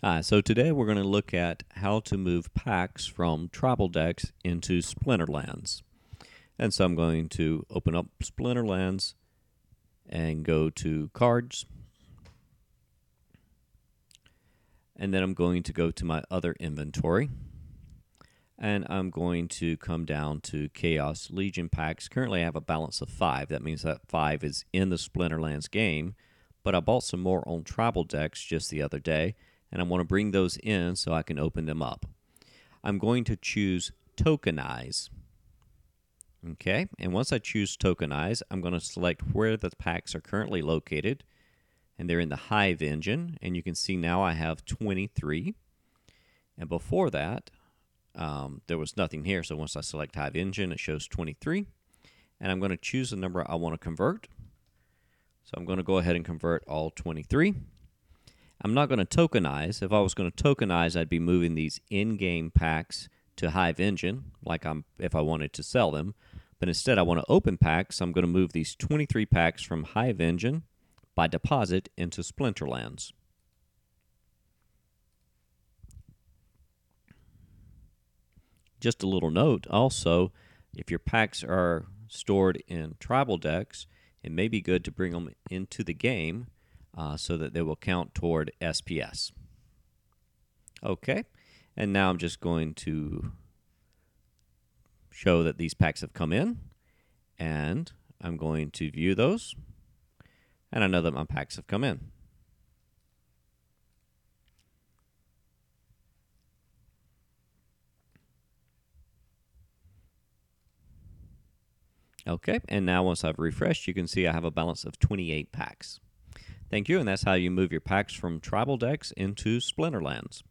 Hi, so today we're going to look at how to move packs from Tribaldex into Splinterlands. And so I'm going to open up Splinterlands and go to Cards. And then I'm going to go to my other inventory. And I'm going to come down to Chaos Legion packs. Currently I have a balance of 5. That means that 5 is in the Splinterlands game. But I bought some more on Tribaldex just the other day and I want to bring those in so I can open them up. I'm going to choose tokenize. Okay, and once I choose tokenize, I'm going to select where the packs are currently located, and they're in the Hive engine, and you can see now I have 23. And before that, um, there was nothing here, so once I select Hive engine, it shows 23. And I'm going to choose the number I want to convert. So I'm going to go ahead and convert all 23. I'm not going to tokenize. If I was going to tokenize, I'd be moving these in-game packs to Hive Engine, like I'm if I wanted to sell them. But instead, I want to open packs. I'm going to move these 23 packs from Hive Engine by deposit into Splinterlands. Just a little note also, if your packs are stored in Tribaldex, it may be good to bring them into the game uh, so that they will count toward SPS. Okay, and now I'm just going to show that these packs have come in, and I'm going to view those, and I know that my packs have come in. Okay, and now once I've refreshed, you can see I have a balance of 28 packs. Thank you, and that's how you move your packs from Tribaldex into Splinterlands.